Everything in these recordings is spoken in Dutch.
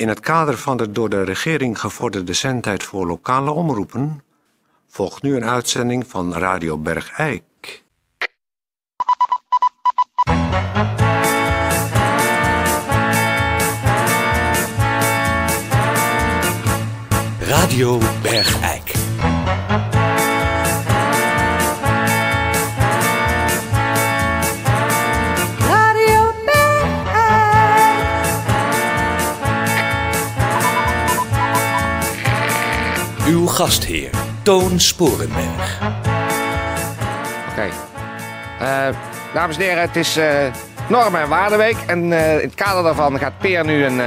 In het kader van de door de regering gevorderde zendtijd voor lokale omroepen volgt nu een uitzending van Radio Bergijk. Radio Bergijk. Uw gastheer, Toon Sporenberg. Oké. Eh, dames en heren, het is eh Normen- en Waardeweek. En eh, in het kader daarvan gaat Peer nu een, eh,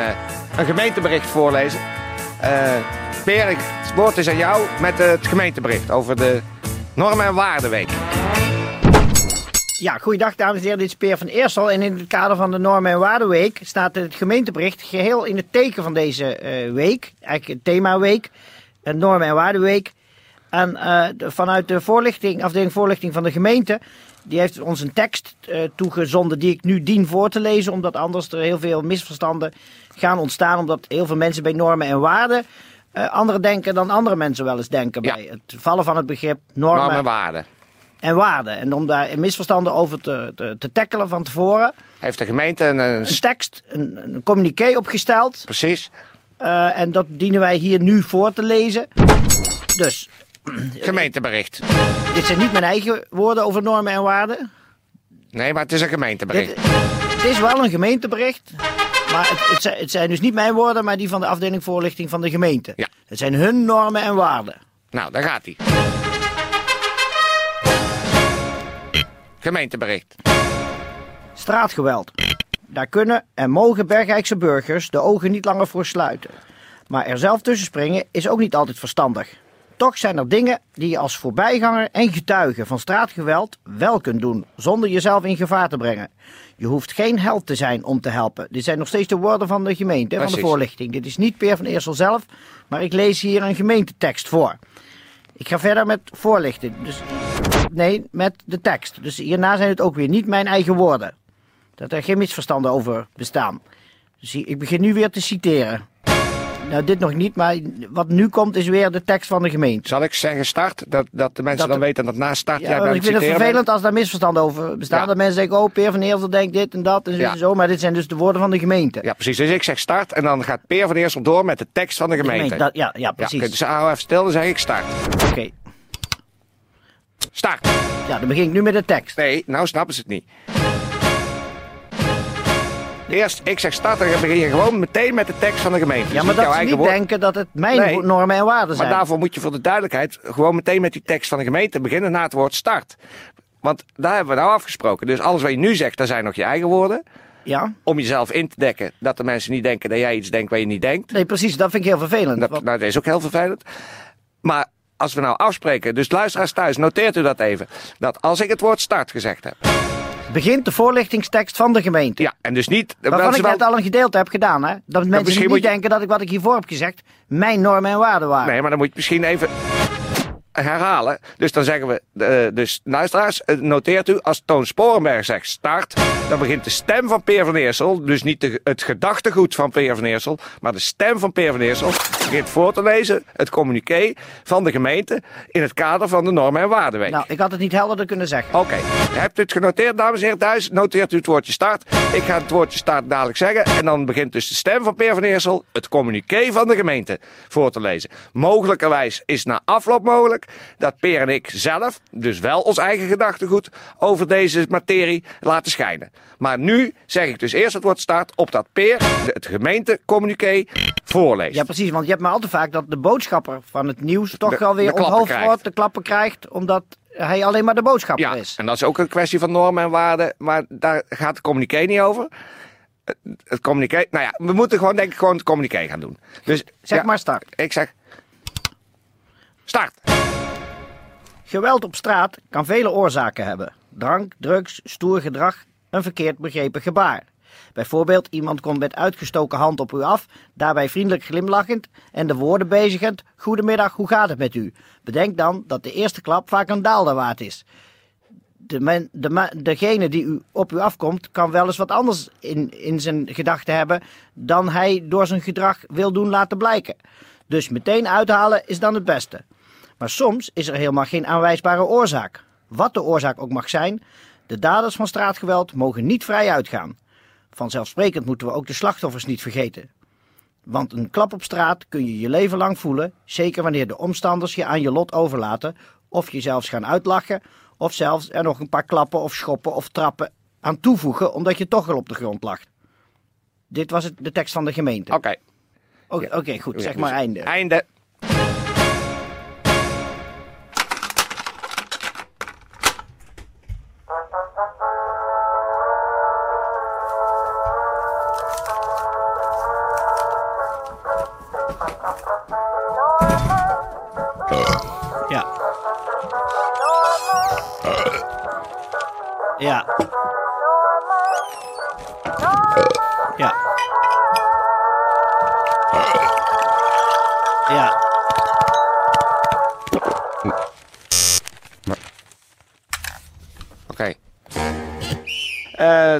een gemeentebericht voorlezen. Eh Peer, het woord is aan jou met het gemeentebericht over de Normen- en Waardeweek. Ja, goeiedag dames en heren, dit is Peer van Eersel. En in het kader van de Normen- en Waardeweek staat het gemeentebericht geheel in het teken van deze eh, week. Eigenlijk themaweek, Normen- en Waardeweek. En eh, vanuit de voorlichting, afdeling voorlichting van de gemeente, die heeft ons een tekst eh, toegezonden die ik nu dien voor te lezen. Omdat anders er heel veel misverstanden gaan ontstaan. Omdat heel veel mensen bij normen en waarden eh andere denken dan andere mensen wel eens denken. Ja. Bij het vallen van het begrip normen, Normen en Waarden. en waarden. En om daar misverstanden over te, te, te tackelen van tevoren. Heeft de gemeente een, een tekst, een, een communiqué opgesteld. precies eh, en dat dienen wij hier nu voor te lezen. Dus, gemeentebericht. dit zijn niet mijn eigen woorden over normen en waarden. Nee, maar het is een Dit, gemeentebericht. het is wel een gemeentebericht. Maar het, het, zijn, het zijn dus niet mijn woorden, maar die van de afdeling voorlichting van de gemeente. Ja. Het zijn hun normen en waarden. Nou, daar gaat hij. Gemeentebericht. Straatgeweld. Daar kunnen en mogen Bergijkse burgers de ogen niet langer voor sluiten. Maar er zelf tussen springen is ook niet altijd verstandig. Toch zijn er dingen die je als voorbijganger en getuige van straatgeweld wel kunt doen, zonder jezelf in gevaar te brengen. Je hoeft geen held te zijn om te helpen. Dit zijn nog steeds de woorden van de gemeente, van de voorlichting. Dit is niet Peer van Eersel zelf, maar ik lees hier een gemeentetekst voor. Ik ga verder met voorlichten. Dus, nee, met de tekst. Dus hierna zijn het ook weer niet mijn eigen woorden. Dat er geen misverstanden over bestaan. Dus ik begin nu weer te citeren. Nou, dit nog niet, maar wat nu komt is weer de tekst van de gemeente. Zal ik zeggen start? Dat, dat de mensen Dat dan de- weten dat na start Ja, jij bij ik vind het vervelend bent? als daar misverstanden over bestaan. Ja. Dat mensen denken, oh, Peer van Eersel denkt dit en dat en zo, Ja. en zo. Maar dit zijn dus de woorden van de gemeente. Ja, precies. Dus ik zeg start en dan gaat Peer van Eersel door met de tekst van de De gemeente. gemeente, dat- ja, ja, Ja, precies. oké, dus even stil, dan zeg ik start. Oké. Start. Ja, dan begin ik nu met de tekst. Nee, nou snappen ze het niet. Eerst, ik zeg start en dan begin je gewoon meteen met de tekst van de gemeente. Ja, Dus maar dat ze niet woord. denken dat het mijn Nee. normen en waarden Maar zijn. daarvoor moet je voor de duidelijkheid gewoon meteen met die tekst van de gemeente beginnen na het woord start. Want daar hebben we nou afgesproken. Dus alles wat je nu zegt, dat zijn nog je eigen woorden. Ja? Om jezelf in te dekken dat de mensen niet denken dat jij iets denkt wat je niet denkt. Nee, precies. Dat vind ik heel vervelend. Dat, Want- nou, dat is ook heel vervelend. Maar als we nou afspreken, dus luisteraars thuis, noteert u dat even. Dat als ik het woord start gezegd heb. Begint de voorlichtingstekst van de gemeente. Ja, en dus niet. Waarvan wel- ik net al een gedeelte heb gedaan. Hè? Dat mensen niet je- denken dat ik wat ik hiervoor heb gezegd mijn normen en waarden waren. Nee, maar dan moet je misschien even herhalen. Dus dan zeggen we, eh, dus luisteraars, eh, noteert u, als Toon Sporenberg zegt start, dan begint de stem van Peer van Eersel, dus niet de, het gedachtegoed van Peer van Eersel, maar de stem van Peer van Eersel, begint voor te lezen het communiqué van de gemeente in het kader van de Normen- en Waardeweek. Nou, ik had het niet helderder kunnen zeggen. Oké, hebt u het genoteerd, dames en heren thuis? Noteert u het woordje start. Ik ga het woordje start dadelijk zeggen. En dan begint dus de stem van Peer van Eersel het communiqué van de gemeente voor te lezen. Mogelijkerwijs is na afloop mogelijk dat Peer en ik zelf, dus wel ons eigen gedachtegoed, over deze materie laten schijnen. Maar nu zeg ik dus eerst het woord start op dat Peer het gemeentecommuniqué voorleest. Ja, precies. Want je hebt maar al te vaak dat de boodschapper van het nieuws toch wel weer onthoofd wordt, de klappen krijgt, omdat hij alleen maar de boodschapper Ja, is. en dat is ook een kwestie van normen en waarden, maar daar gaat het communiqué niet over. Het- Het communiqué, nou ja, we moeten gewoon denk ik gewoon het communiqué gaan doen. Dus Zeg ja, maar start. Ik zeg start. Geweld op straat kan vele oorzaken hebben. Drank, drugs, stoer gedrag, een verkeerd begrepen gebaar. Bijvoorbeeld, iemand komt met uitgestoken hand op u af, daarbij vriendelijk glimlachend en de woorden bezigend: Goedemiddag, hoe gaat het met u? Bedenk dan dat de eerste klap vaak een daalder waard is. de men, de, degene die u, op u afkomt, kan wel eens wat anders in, in zijn gedachten hebben dan hij door zijn gedrag wil doen laten blijken. Dus meteen uithalen is dan het beste. Maar soms is er helemaal geen aanwijsbare oorzaak. Wat de oorzaak ook mag zijn, de daders van straatgeweld mogen niet vrij uitgaan. Vanzelfsprekend moeten we ook de slachtoffers niet vergeten. Want een klap op straat kun je je leven lang voelen, zeker wanneer de omstanders je aan je lot overlaten, of je zelfs gaan uitlachen, of zelfs er nog een paar klappen of schoppen of trappen aan toevoegen, omdat je toch al op de grond lag. Dit was het, de tekst van de gemeente. Oké. Oké, goed, zeg dus maar einde. Einde.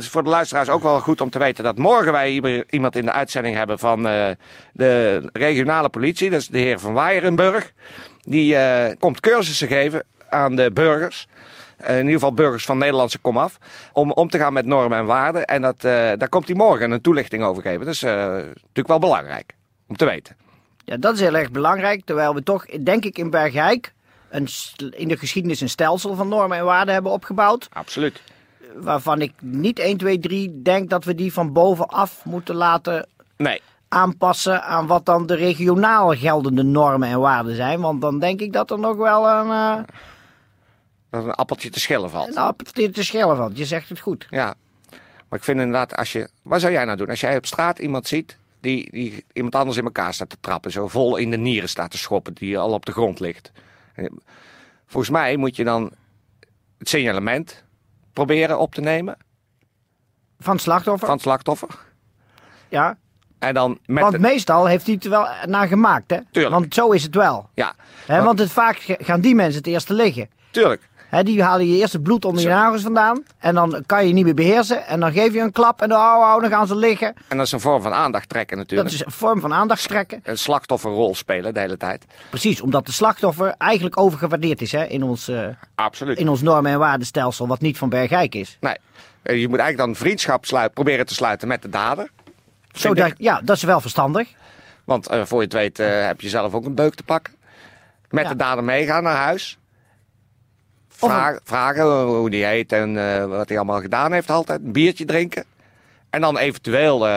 Is voor de luisteraars ook wel goed om te weten dat morgen wij hier iemand in de uitzending hebben van eh, de regionale politie. Dat is de heer Van Weijerenburg. Die eh, komt cursussen geven aan de burgers. Eh, in ieder geval burgers van Nederlandse komaf. Om om te gaan met normen en waarden. En dat, daar komt hij morgen een toelichting over geven. Dat is natuurlijk wel belangrijk om te weten. Ja, dat is heel erg belangrijk. Terwijl we toch, denk ik, in Bergijk een, in de geschiedenis een stelsel van normen en waarden hebben opgebouwd. Absoluut. Waarvan ik niet 1, 2, 3 denk dat we die van bovenaf moeten laten Nee. aanpassen aan wat dan de regionaal geldende normen en waarden zijn. Want dan denk ik dat er nog wel een, eh Dat een appeltje te schillen valt. een appeltje te schillen valt. Je zegt het goed. Ja, maar ik vind inderdaad, als je, wat zou jij nou doen? Als jij op straat iemand ziet die, die iemand anders in elkaar staat te trappen, zo vol in de nieren staat te schoppen, die al op de grond ligt. En Volgens mij moet je dan het signalement proberen op te nemen Van het slachtoffer. van het slachtoffer. ja. En dan met Want de- meestal heeft hij het er wel naar gemaakt, hè? Tuurlijk. Want zo is het wel. Ja, Hè? Want het, vaak gaan die mensen het eerste liggen. tuurlijk. Die halen je eerst het bloed onder je nagels vandaan. En dan kan je niet meer beheersen. En dan geef je een klap en dan, oh, oh, dan gaan ze liggen. En dat is een vorm van aandacht trekken Dat natuurlijk. is een vorm van aandacht trekken. Een slachtofferrol spelen de hele tijd. Precies, omdat de slachtoffer eigenlijk overgewaardeerd is hè, in, ons, eh, Absoluut. in ons normen- en waardenstelsel. Wat niet van Bergijk is. Nee. Eh, Je moet eigenlijk dan vriendschap sluiten, proberen te sluiten met de dader. Ik. ja, dat is wel verstandig. Want eh, voor je het weet eh, heb je zelf ook een beuk te pakken. Met Ja. de dader meegaan naar huis. Vragen, vragen hoe die heet en eh, wat hij allemaal gedaan heeft altijd. Een biertje drinken. En dan eventueel,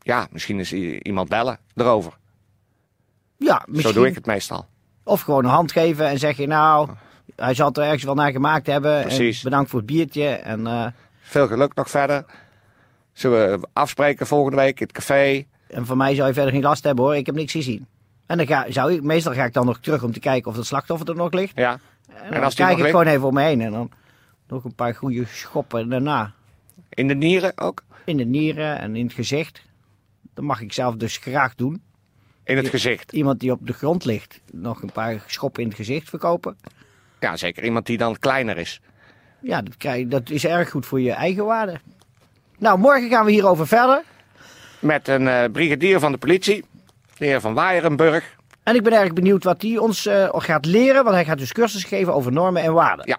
ja, misschien eens iemand bellen erover. Ja, misschien. Zo doe ik het meestal. Of gewoon een hand geven en zeg je nou, hij zal er ergens wel naar gemaakt hebben. Precies. En bedankt voor het biertje. En Veel geluk nog verder. Zullen we afspreken volgende week in het café? En van mij zou je verder geen last hebben hoor, ik heb niks gezien. En dan ga, zou ik, meestal ga ik dan nog terug om te kijken of het slachtoffer er nog ligt. Ja. En dan als die kijk ik ligt? gewoon even om me heen en dan nog een paar goede schoppen daarna. In de nieren ook? In de nieren en in het gezicht. Dat mag ik zelf dus graag doen. In het gezicht. Iemand die op de grond ligt, nog een paar schoppen in het gezicht verkopen. Ja, zeker iemand die dan kleiner is. Ja, dat, krijg, dat is erg goed voor je eigen waarde. Nou, morgen gaan we hierover verder. Met een eh, brigadier van de politie, de heer Van Waaierenburg. En ik ben erg benieuwd wat hij ons eh, gaat leren. Want hij gaat dus cursus geven over normen en waarden. Ja.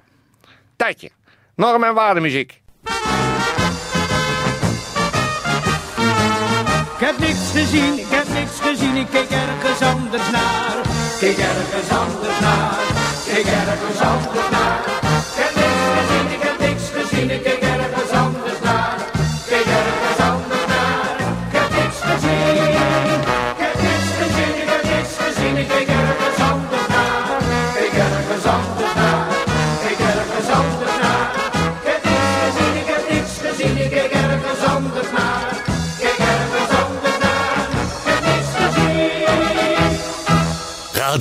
Tijdje. Norm- en waardemuziek. Ik heb niks gezien, ik heb niks gezien, ik keek ergens anders naar. Keek ergens anders naar, keek ergens anders naar. Ik heb niks gezien, ik heb niks gezien, ik keek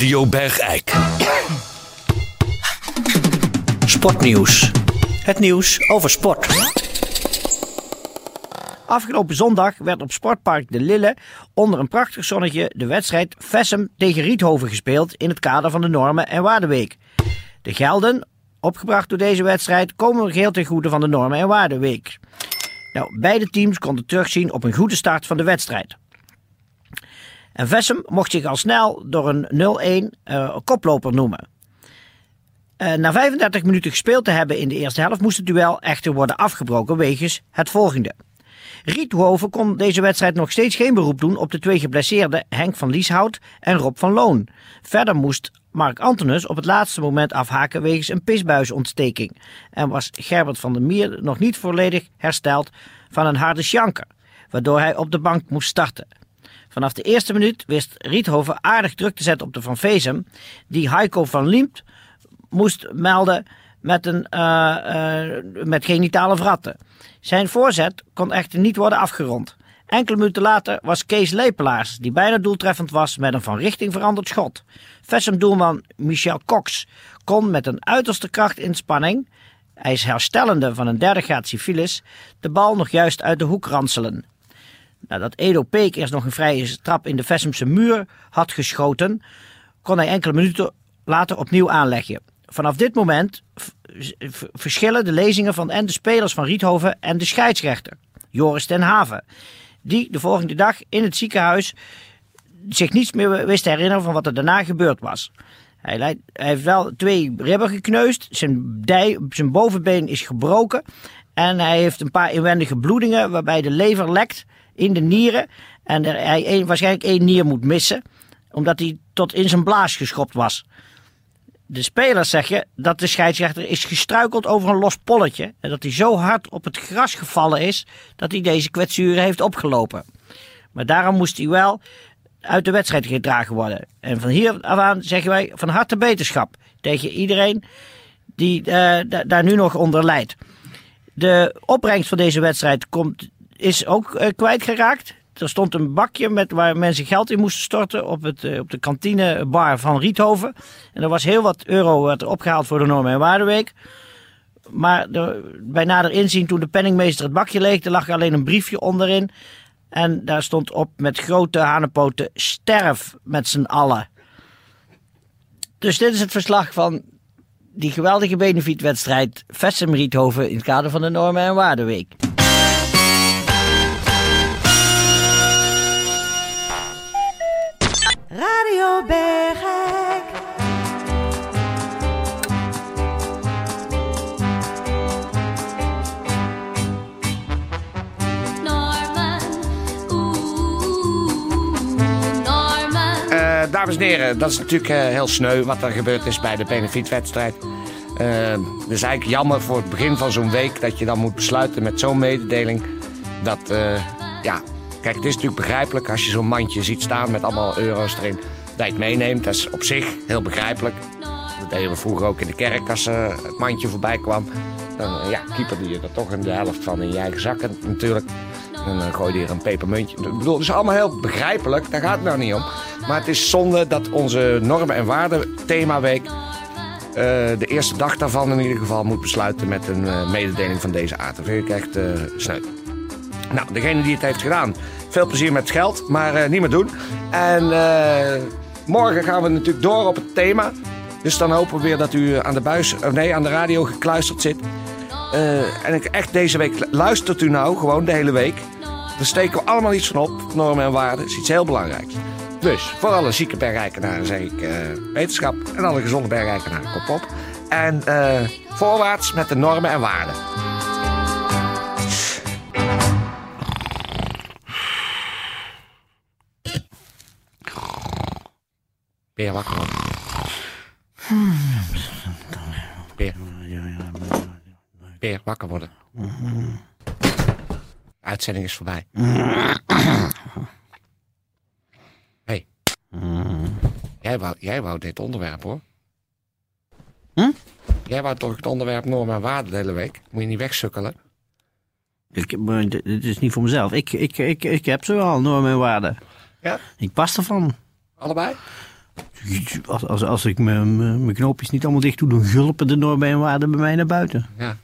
Radio Bergijk. Sportnieuws. Het nieuws over sport. Afgelopen zondag werd op Sportpark De Lille onder een prachtig zonnetje de wedstrijd Vessem tegen Riethoven gespeeld in het kader van de Normen- en Waardeweek. De Gelden opgebracht door deze wedstrijd komen geheel ten goede van de Normen en Waardenweek. Nou, beide teams konden terugzien op een goede start van de wedstrijd. En Vessem mocht zich al snel door een 0-1 eh, koploper noemen. Eh, na 35 minuten gespeeld te hebben in de eerste helft moest het duel echter worden afgebroken wegens het volgende. Riethoven kon deze wedstrijd nog steeds geen beroep doen op de twee geblesseerden Henk van Lieshout en Rob van Loon. Verder moest Mark Antonus op het laatste moment afhaken wegens een pisbuisontsteking. En was Gerbert van der Mier nog niet volledig hersteld van een harde sjanker, waardoor hij op de bank moest starten. Vanaf de eerste minuut wist Riethoven aardig druk te zetten op de Van Vezem, die Heiko van Liemt moest melden met, een, eh, eh, met genitale vratten. Zijn voorzet kon echter niet worden afgerond. Enkele minuten later was Kees Lepelaars, die bijna doeltreffend was met een van richting veranderd schot. Vessem-doelman Michel Cox kon met een uiterste krachtinspanning, hij is herstellende van een derde graad syfilis, de bal nog juist uit de hoek ranselen. Nadat Edo Peek eerst nog een vrije trap in de Vessemse muur had geschoten, kon hij enkele minuten later opnieuw aanleggen. Vanaf dit moment verschillen de lezingen van en de spelers van Riethoven en de scheidsrechter, Joris ten Haven, die de volgende dag in het ziekenhuis zich niets meer wist te herinneren van wat er daarna gebeurd was. Hij, lijdt- hij heeft wel twee ribben gekneusd, zijn, dij, zijn bovenbeen is gebroken en hij heeft een paar inwendige bloedingen waarbij de lever lekt in de nieren en hij één- waarschijnlijk één nier moet missen omdat hij tot in zijn blaas geschopt was. De spelers zeggen dat de scheidsrechter is gestruikeld over een los polletje. En dat hij zo hard op het gras gevallen is dat hij deze kwetsuren heeft opgelopen. Maar daarom moest hij wel uit de wedstrijd gedragen worden. En van hier af aan zeggen wij van harte beterschap tegen iedereen die eh, da- daar nu nog onder lijdt. De opbrengst van deze wedstrijd komt, is ook eh, kwijtgeraakt. Er stond een bakje met, waar mensen geld in moesten storten op, het, eh, op de kantinebar van Riethoven. En er was heel wat euro werd er opgehaald voor de Normen en Waardeweek. Maar bij nader inzien, toen de penningmeester het bakje leegde, lag er alleen een briefje onderin. En daar stond op met grote hanenpoten: sterf met z'n allen. Dus dit is het verslag van die geweldige benefietwedstrijd Vessem Riethoven in het kader van de Normen en Waardeweek. Radio Bergijk. Norman, oeh, Norman. Eh, dames en heren, dat is natuurlijk eh, heel sneu wat er gebeurd is bij de benefietwedstrijd. Eh het is eigenlijk jammer voor het begin van zo'n week dat je dan moet besluiten met zo'n mededeling. Dat, eh, ja, het is natuurlijk begrijpelijk als je zo'n mandje ziet staan met allemaal euro's erin. Dat je het meeneemt, dat is op zich heel begrijpelijk. Dat deden we vroeger ook in de kerk als eh, het mandje voorbij kwam. Dan eh, ja, kieperde je er toch een de helft van in je eigen zakken natuurlijk. En dan gooi je er een pepermuntje. Ik bedoel, het is allemaal heel begrijpelijk, daar gaat het nou niet om. Maar het is zonde dat onze normen en waarden themaweek... eh, de eerste dag daarvan in ieder geval moet besluiten met een eh, mededeling van deze aard. Dat vind ik echt eh sneu. Nou, degene die het heeft gedaan, veel plezier met geld, maar eh, niet meer doen. En eh, morgen gaan we natuurlijk door op het thema. Dus dan hopen we weer dat u aan de buis, of nee, aan de radio gekluisterd zit. Eh, en ik echt deze week luistert u nou gewoon de hele week. Daar steken we allemaal iets van op. Normen en waarden is iets heel belangrijks. Dus voor alle zieke bergrijkenaren zeg ik eh, wetenschap. En alle gezonde bergrijkenaren kop op. En eh, voorwaarts met de normen en waarden. Ben je wakker? Peer. Peer, wakker worden. Uitzending is voorbij. hey. Jij wou, jij wou dit onderwerp hoor. Hm? Jij wou toch het onderwerp normen en waarden de hele week? Moet je niet wegsukkelen? Ik, dit is niet voor mezelf. Ik, ik, ik, ik heb ze wel, normen en waarden. Ja? Ik pas ervan. Allebei? Als, als, als ik mijn- knoopjes niet allemaal dicht doe, dan gulpen de normen en bij mij naar buiten. Ja.